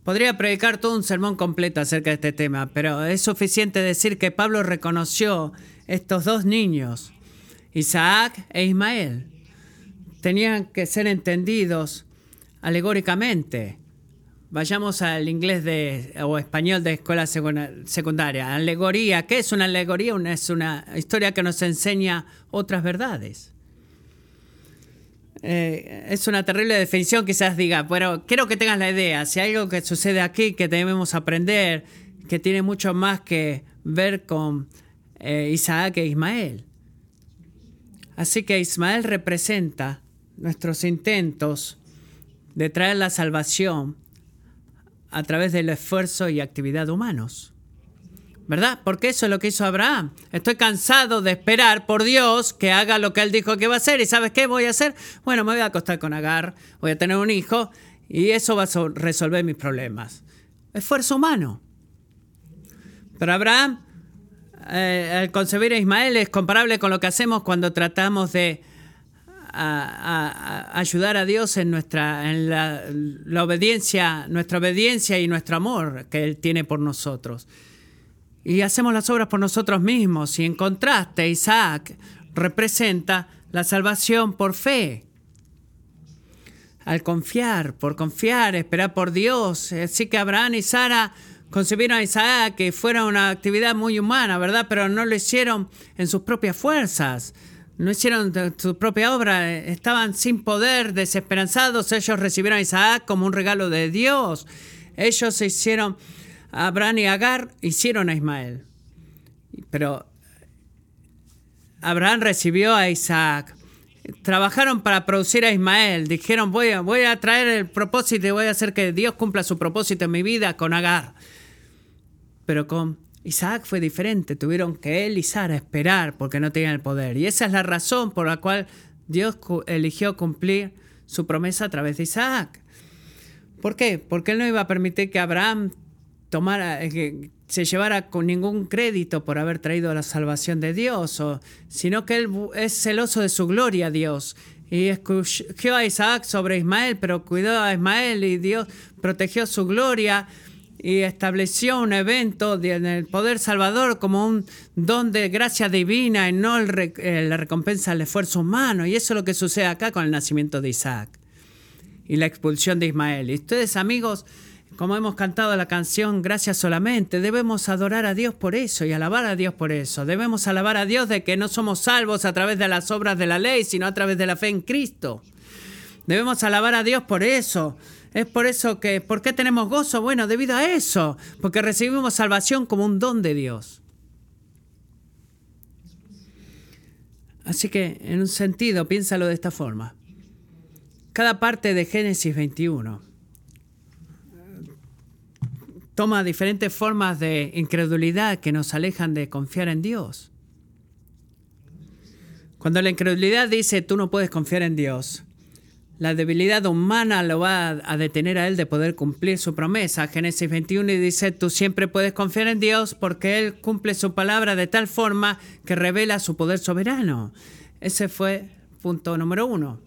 Podría predicar todo un sermón completo acerca de este tema, pero es suficiente decir que Pablo reconoció estos dos niños, Isaac e Ismael. Tenían que ser entendidos alegóricamente. Vayamos al inglés de, o español de escuela secundaria. Alegoría. ¿Qué es una alegoría? es una historia que nos enseña otras verdades. Eh, es una terrible definición, quizás diga, pero quiero que tengas la idea, si hay algo que sucede aquí que debemos aprender, que tiene mucho más que ver con eh, Isaac e Ismael. Así que Ismael representa nuestros intentos de traer la salvación a través del esfuerzo y actividad humanos. ¿verdad? Porque eso es lo que hizo Abraham. Estoy cansado de esperar por Dios que haga lo que él dijo que va a hacer. ¿Y sabes qué voy a hacer? Bueno, me voy a acostar con Agar, voy a tener un hijo y eso va a resolver mis problemas. Esfuerzo humano. Pero Abraham, eh, al concebir a Ismael, es comparable con lo que hacemos cuando tratamos de ayudar a Dios en nuestra en la obediencia, nuestra obediencia y nuestro amor que Él tiene por nosotros y hacemos las obras por nosotros mismos. Y en contraste, Isaac representa la salvación por fe. Al confiar, por confiar, esperar por Dios. Así que Abraham y Sara concebieron a Isaac que fuera una actividad muy humana, ¿verdad? Pero no lo hicieron en sus propias fuerzas. No hicieron su propia obra, estaban sin poder, desesperanzados. Ellos recibieron a Isaac como un regalo de Dios. Ellos hicieron Abraham y Agar hicieron a Ismael. Pero Abraham recibió a Isaac. Trabajaron para producir a Ismael. Dijeron, voy a, voy a traer el propósito y voy a hacer que Dios cumpla su propósito en mi vida con Agar. Pero con Isaac fue diferente. Tuvieron que él y Sara esperar porque no tenían el poder. Y esa es la razón por la cual Dios eligió cumplir su promesa a través de Isaac. ¿Por qué? Porque él no iba a permitir que Abraham tomara, eh, que se llevara con ningún crédito por haber traído la salvación de Dios, sino que él es celoso de su gloria a Dios. Y escogió a Isaac sobre Ismael, pero cuidó a Ismael y Dios protegió su gloria y estableció un evento en el poder salvador como un don de gracia divina y no eh, la recompensa al esfuerzo humano. Y eso es lo que sucede acá con el nacimiento de Isaac y la expulsión de Ismael. Y ustedes, amigos, como hemos cantado la canción Gracias solamente, debemos adorar a Dios por eso y alabar a Dios por eso. Debemos alabar a Dios de que no somos salvos a través de las obras de la ley, sino a través de la fe en Cristo. Debemos alabar a Dios por eso. Es por eso que, ¿por qué tenemos gozo? Bueno, debido a eso, porque recibimos salvación como un don de Dios. Así que, en un sentido, piénsalo de esta forma. Cada parte de Génesis 21 toma diferentes formas de incredulidad que nos alejan de confiar en Dios. Cuando la incredulidad dice tú no puedes confiar en Dios, la debilidad humana lo va a detener a él de poder cumplir su promesa. Génesis 21 dice, tú siempre puedes confiar en Dios porque Él cumple su palabra de tal forma que revela su poder soberano. Ese fue punto número uno.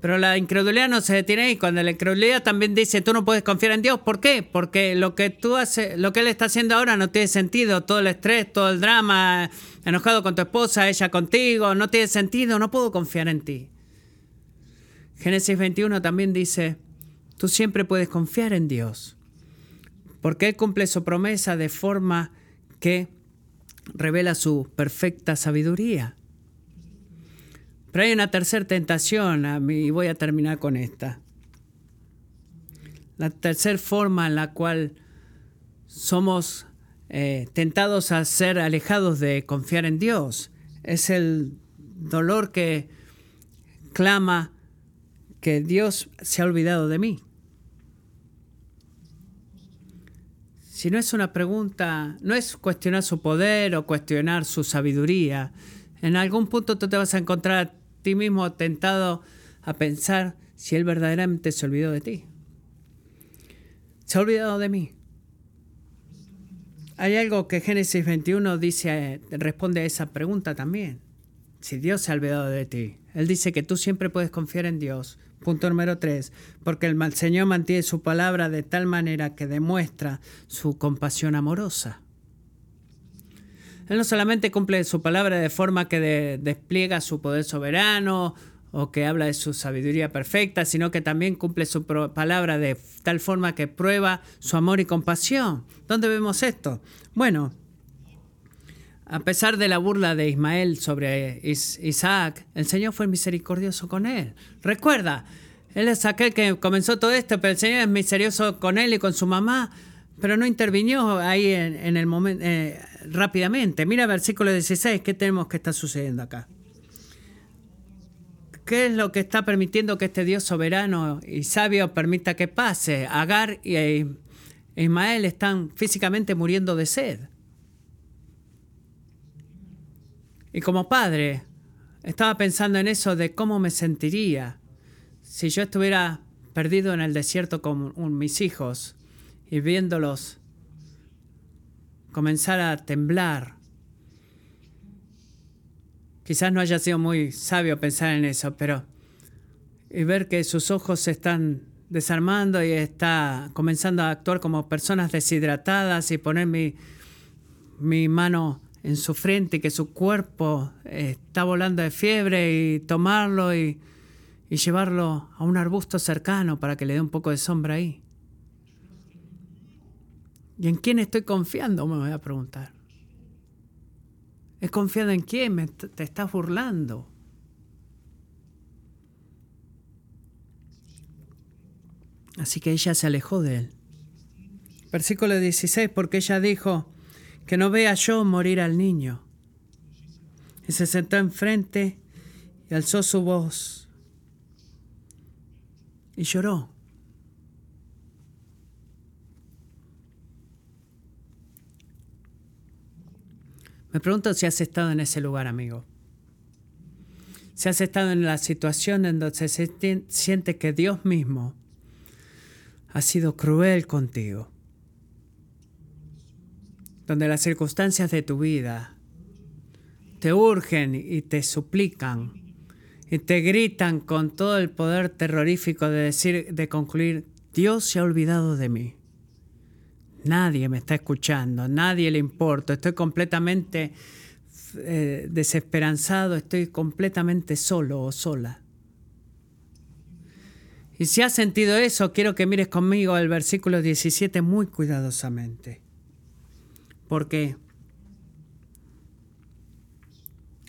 Pero la incredulidad no se detiene ahí. Cuando la incredulidad también dice, tú no puedes confiar en Dios. ¿Por qué? Porque lo que tú haces, lo que Él está haciendo ahora no tiene sentido. Todo el estrés, todo el drama, enojado con tu esposa, ella contigo, no tiene sentido. No puedo confiar en ti. Génesis 21 también dice, tú siempre puedes confiar en Dios. Porque Él cumple su promesa de forma que revela su perfecta sabiduría. Pero hay una tercera tentación, y voy a terminar con esta. La tercera forma en la cual somos eh, tentados a ser alejados de confiar en Dios es el dolor que clama que Dios se ha olvidado de mí. Si no es una pregunta, no es cuestionar su poder o cuestionar su sabiduría, en algún punto tú te vas a encontrar ti mismo tentado a pensar si Él verdaderamente se olvidó de ti. Se ha olvidado de mí. Hay algo que Génesis 21 dice, responde a esa pregunta también. Si Dios se ha olvidado de ti. Él dice que tú siempre puedes confiar en Dios. Punto número 3. Porque el Señor mantiene su palabra de tal manera que demuestra su compasión amorosa. Él no solamente cumple su palabra de forma que despliega su poder soberano o que habla de su sabiduría perfecta, sino que también cumple su palabra de tal forma que prueba su amor y compasión. ¿Dónde vemos esto? Bueno, a pesar de la burla de Ismael sobre Isaac, el Señor fue misericordioso con él. Recuerda, él es aquel que comenzó todo esto, pero el Señor es misericordioso con él y con su mamá, pero no intervino ahí en, el momento eh, rápidamente. Mira versículo 16, ¿qué tenemos que está sucediendo acá? ¿Qué es lo que está permitiendo que este Dios soberano y sabio permita que pase? Agar y Ismael están físicamente muriendo de sed. Y como padre, estaba pensando en eso de cómo me sentiría si yo estuviera perdido en el desierto con mis hijos y viéndolos comenzar a temblar. Quizás no haya sido muy sabio pensar en eso, pero y ver que sus ojos se están desarmando y está comenzando a actuar como personas deshidratadas y poner mi, mi mano en su frente que su cuerpo está volando de fiebre y tomarlo y, llevarlo a un arbusto cercano para que le dé un poco de sombra ahí. ¿Y en quién estoy confiando? Me voy a preguntar. ¿Es confiado en quién? te estás burlando. Así que ella se alejó de él. Versículo 16, porque ella dijo, que no vea yo morir al niño. Y se sentó enfrente y alzó su voz y lloró. Me pregunto si has estado en ese lugar, amigo. Si has estado en la situación en donde se siente que Dios mismo ha sido cruel contigo. Donde las circunstancias de tu vida te urgen y te suplican y te gritan con todo el poder terrorífico de decir, de concluir, Dios se ha olvidado de mí. Nadie me está escuchando, nadie le importa, estoy completamente eh, desesperanzado, estoy completamente solo o sola. Y si has sentido eso, quiero que mires conmigo el versículo 17 muy cuidadosamente. Porque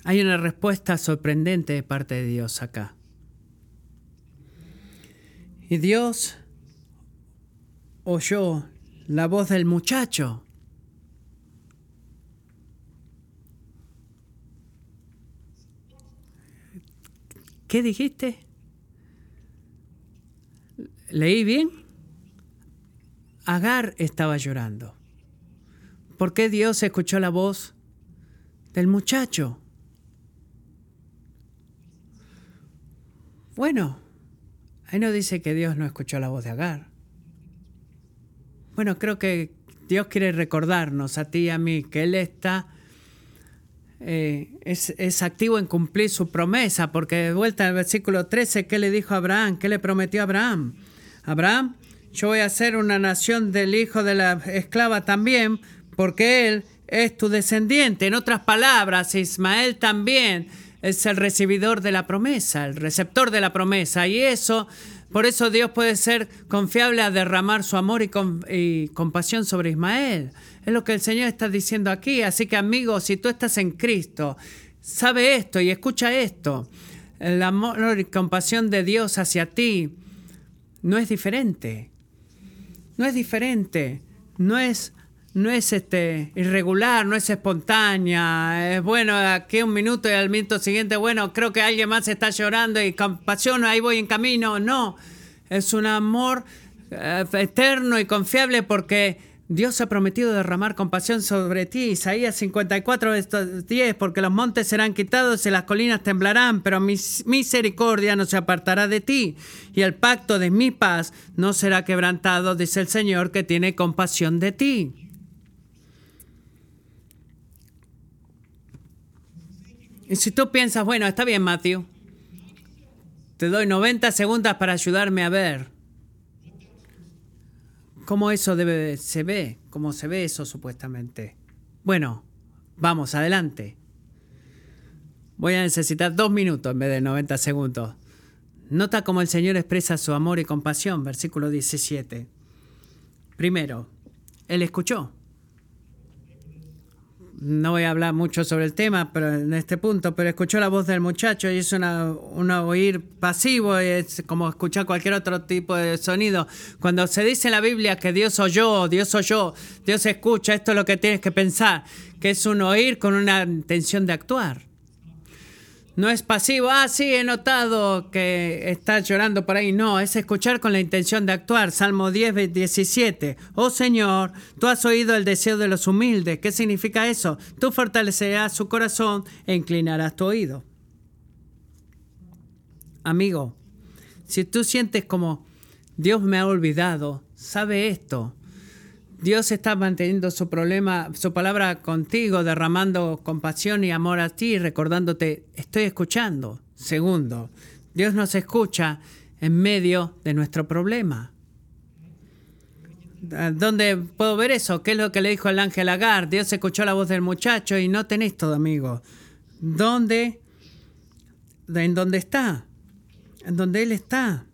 hay una respuesta sorprendente de parte de Dios acá. Y Dios oyó la voz del muchacho. ¿Qué dijiste? ¿Leí bien? Agar estaba llorando. ¿Por qué Dios escuchó la voz del muchacho? Bueno, ahí no dice que Dios no escuchó la voz de Agar. Bueno, creo que Dios quiere recordarnos a ti y a mí que Él está, eh, es, activo en cumplir su promesa, porque de vuelta al versículo 13, ¿qué le dijo a Abraham? ¿Qué le prometió a Abraham? Abraham, yo voy a ser una nación del hijo de la esclava también, porque Él es tu descendiente. En otras palabras, Ismael también es el recibidor de la promesa, el receptor de la promesa, y eso por eso Dios puede ser confiable a derramar su amor y, compasión sobre Ismael. Es lo que el Señor está diciendo aquí. Así que amigos, si tú estás en Cristo, sabe esto y escucha esto. El amor y compasión de Dios hacia ti no es diferente. No es diferente. No es no es este irregular, no es espontánea, es bueno, aquí un minuto y al minuto siguiente, bueno, creo que alguien más está llorando y compasión, ahí voy en camino. No, es un amor eh, eterno y confiable porque Dios ha prometido derramar compasión sobre ti. Isaías 54, 10, porque los montes serán quitados y las colinas temblarán, pero mi misericordia no se apartará de ti y el pacto de mi paz no será quebrantado, dice el Señor que tiene compasión de ti. Y si tú piensas, bueno, está bien, Matthew, te doy 90 segundos para ayudarme a ver cómo eso debe, se ve, cómo se ve eso supuestamente. Bueno, vamos, adelante. Voy a necesitar dos minutos en vez de 90 segundos. Nota cómo el Señor expresa su amor y compasión, versículo 17. Primero, Él escuchó no voy a hablar mucho sobre el tema pero en este punto, pero escuchó la voz del muchacho y es una, un oír pasivo, es como escuchar cualquier otro tipo de sonido. Cuando se dice en la Biblia que Dios oyó, Dios oyó, Dios escucha, esto es lo que tienes que pensar, que es un oír con una intención de actuar. No es pasivo, ah, sí, he notado que estás llorando por ahí. No, es escuchar con la intención de actuar. Salmo 10, 17. Oh Señor, tú has oído el deseo de los humildes. ¿Qué significa eso? Tú fortalecerás su corazón e inclinarás tu oído. Amigo, si tú sientes como Dios me ha olvidado, sabe esto. Dios está manteniendo su problema, su palabra contigo, derramando compasión y amor a ti, recordándote, estoy escuchando. Segundo, Dios nos escucha en medio de nuestro problema. ¿Dónde puedo ver eso? ¿Qué es lo que le dijo el ángel Agar? Dios escuchó la voz del muchacho y no tenéis todo, amigo. ¿Dónde? ¿En dónde está? En donde Él está.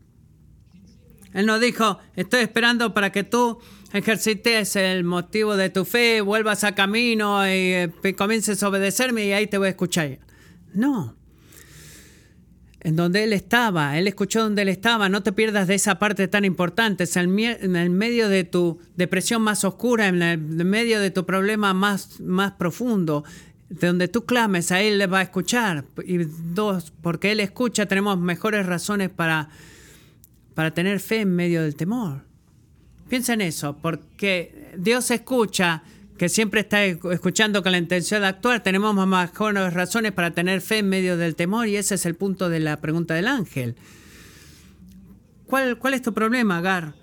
Él nos dijo, estoy esperando para que tú ejercites el motivo de tu fe, vuelvas a camino y eh, comiences a obedecerme y ahí te voy a escuchar. No. En donde Él estaba, Él escuchó donde Él estaba, no te pierdas de esa parte tan importante, en el medio de tu depresión más oscura, en el medio de tu problema más, más profundo, de donde tú clames, a Él le va a escuchar. Y dos, porque Él escucha, tenemos mejores razones para, para tener fe en medio del temor. Piensa en eso, porque Dios escucha, que siempre está escuchando con la intención de actuar. Tenemos mejores razones para tener fe en medio del temor y ese es el punto de la pregunta del ángel. ¿Cuál, cuál es tu problema, Agar?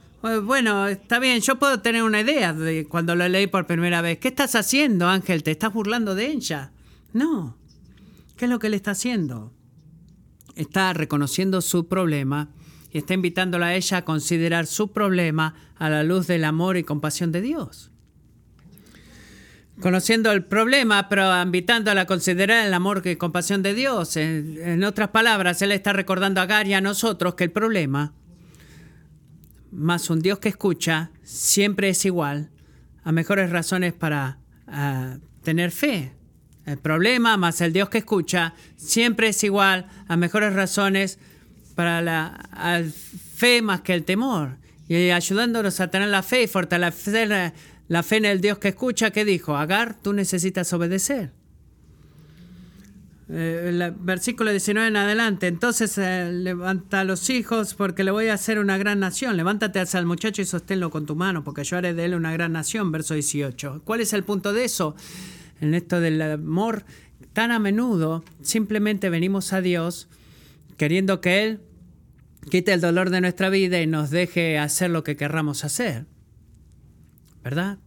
Bueno, está bien, yo puedo tener una idea de cuando lo leí por primera vez. ¿Qué estás haciendo, Ángel? ¿Te estás burlando de ella? No. ¿Qué es lo que él está haciendo? Está reconociendo su problema y está invitándola a ella a considerar su problema a la luz del amor y compasión de Dios. Conociendo el problema, pero invitándola a considerar el amor y compasión de Dios. En, otras palabras, Él está recordando a Gary y a nosotros que el problema, más un Dios que escucha, siempre es igual a mejores razones para tener fe. El problema más el Dios que escucha siempre es igual a mejores razones para la fe más que el temor. Y ayudándonos a tener la fe y fortalecer la fe en el Dios que escucha, ¿qué dijo? Agar, tú necesitas obedecer. Eh, el versículo 19 en adelante. Entonces eh, levanta a los hijos porque le voy a hacer una gran nación. Levántate hacia el muchacho y sosténlo con tu mano porque yo haré de él una gran nación. Verso 18. ¿Cuál es el punto de eso? En esto del amor, tan a menudo simplemente venimos a Dios queriendo que Él quite el dolor de nuestra vida y nos deje hacer lo que querramos hacer. ¿Verdad?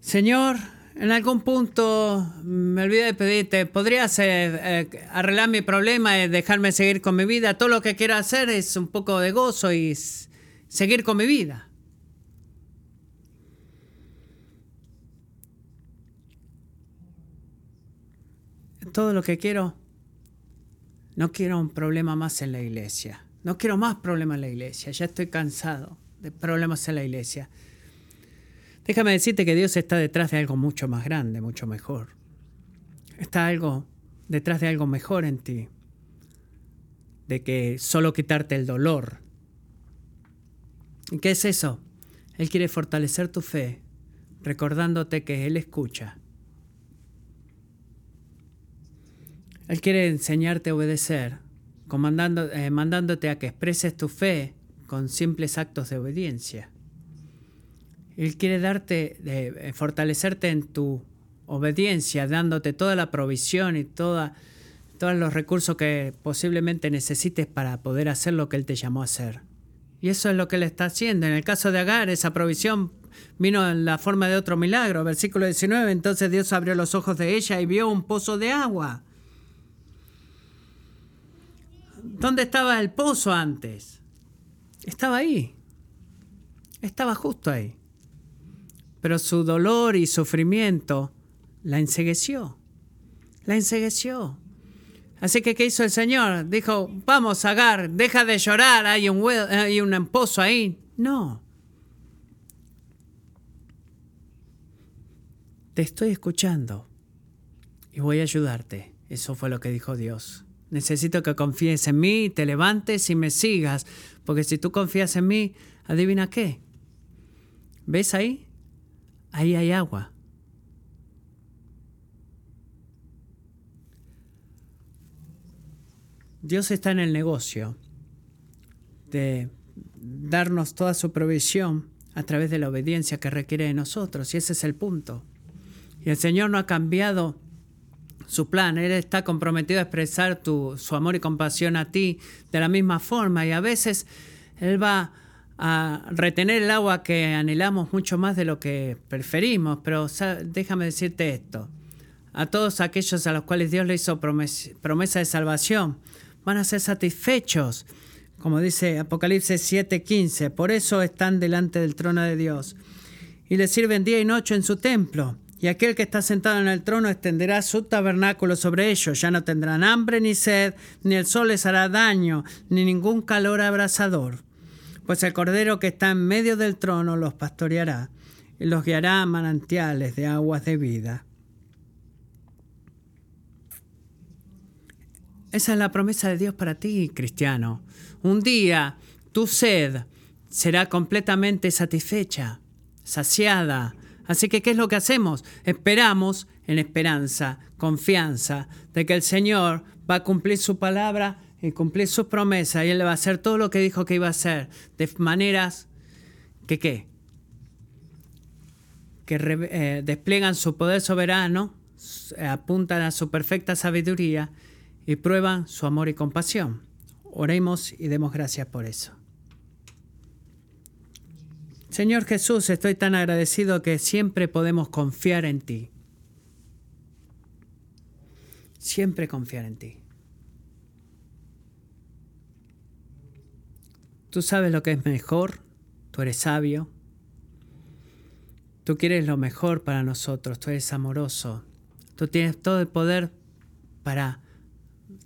Señor, en algún punto me olvidé de pedirte, ¿podrías eh, eh, arreglar mi problema y dejarme seguir con mi vida? Todo lo que quiero hacer es un poco de gozo y seguir con mi vida. Todo lo que quiero no quiero un problema más en la iglesia. No quiero más problemas en la iglesia. Ya estoy cansado de problemas en la iglesia. Déjame decirte que Dios está detrás de algo mucho más grande, mucho mejor. Está algo detrás de algo mejor en ti. De que solo quitarte el dolor. ¿Y qué es eso? Él quiere fortalecer tu fe, recordándote que Él escucha Él quiere enseñarte a obedecer, eh, mandándote a que expreses tu fe con simples actos de obediencia. Él quiere darte, eh, fortalecerte en tu obediencia, dándote toda la provisión y todos los recursos que posiblemente necesites para poder hacer lo que Él te llamó a hacer. Y eso es lo que Él está haciendo. En el caso de Agar, esa provisión vino en la forma de otro milagro. Versículo 19, entonces Dios abrió los ojos de ella y vio un pozo de agua. ¿Dónde estaba el pozo antes? Estaba ahí. Estaba justo ahí. Pero su dolor y sufrimiento la ensegueció. La ensegueció. Así que, ¿qué hizo el Señor? Dijo, vamos, Agar, deja de llorar, hay un, hay un pozo ahí. No. Te estoy escuchando y voy a ayudarte. Eso fue lo que dijo Dios. Necesito que confíes en mí, te levantes y me sigas, porque si tú confías en mí, adivina qué. ¿Ves ahí? Ahí hay agua. Dios está en el negocio de darnos toda su provisión a través de la obediencia que requiere de nosotros, y ese es el punto. Y el Señor no ha cambiado su plan. Él está comprometido a expresar su amor y compasión a ti de la misma forma y a veces Él va a retener el agua que anhelamos mucho más de lo que preferimos, pero déjame decirte esto. A todos aquellos a los cuales Dios le hizo promesa de salvación, van a ser satisfechos, como dice Apocalipsis 7:15. Por eso están delante del trono de Dios y le sirven día y noche en su templo. Y aquel que está sentado en el trono extenderá su tabernáculo sobre ellos. Ya no tendrán hambre ni sed, ni el sol les hará daño, ni ningún calor abrasador. Pues el cordero que está en medio del trono los pastoreará y los guiará a manantiales de aguas de vida. Esa es la promesa de Dios para ti, cristiano. Un día tu sed será completamente satisfecha, saciada, Así que, ¿qué es lo que hacemos? Esperamos en esperanza, confianza de que el Señor va a cumplir su palabra y cumplir sus promesas y Él va a hacer todo lo que dijo que iba a hacer de maneras que qué? Que eh, despliegan su poder soberano, apuntan a su perfecta sabiduría y prueban su amor y compasión. Oremos y demos gracias por eso. Señor Jesús, estoy tan agradecido que siempre podemos confiar en ti. Siempre confiar en ti. Tú sabes lo que es mejor, tú eres sabio, tú quieres lo mejor para nosotros, tú eres amoroso, tú tienes todo el poder para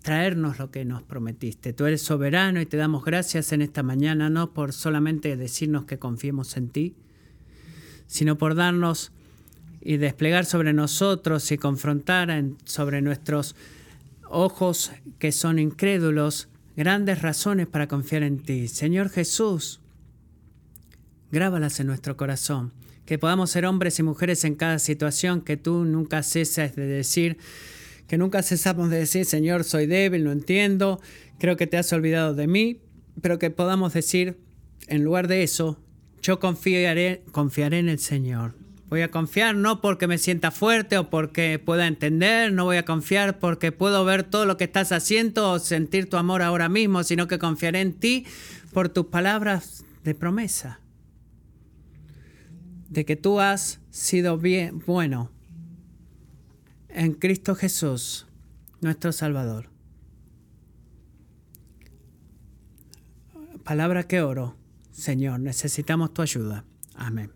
traernos lo que nos prometiste. Tú eres soberano y te damos gracias en esta mañana, no por solamente decirnos que confiemos en ti, sino por darnos y desplegar sobre nosotros y confrontar sobre nuestros ojos que son incrédulos grandes razones para confiar en ti. Señor Jesús, grábalas en nuestro corazón, que podamos ser hombres y mujeres en cada situación, que tú nunca ceses de decir que nunca cesamos de decir, Señor, soy débil, no entiendo, creo que te has olvidado de mí, pero que podamos decir, en lugar de eso, yo confiaré, confiaré en el Señor. Voy a confiar no porque me sienta fuerte o porque pueda entender, no voy a confiar porque puedo ver todo lo que estás haciendo o sentir tu amor ahora mismo, sino que confiaré en ti por tus palabras de promesa. De que tú has sido bien bueno en Cristo Jesús, nuestro Salvador. Palabra que oro, Señor, necesitamos tu ayuda. Amén.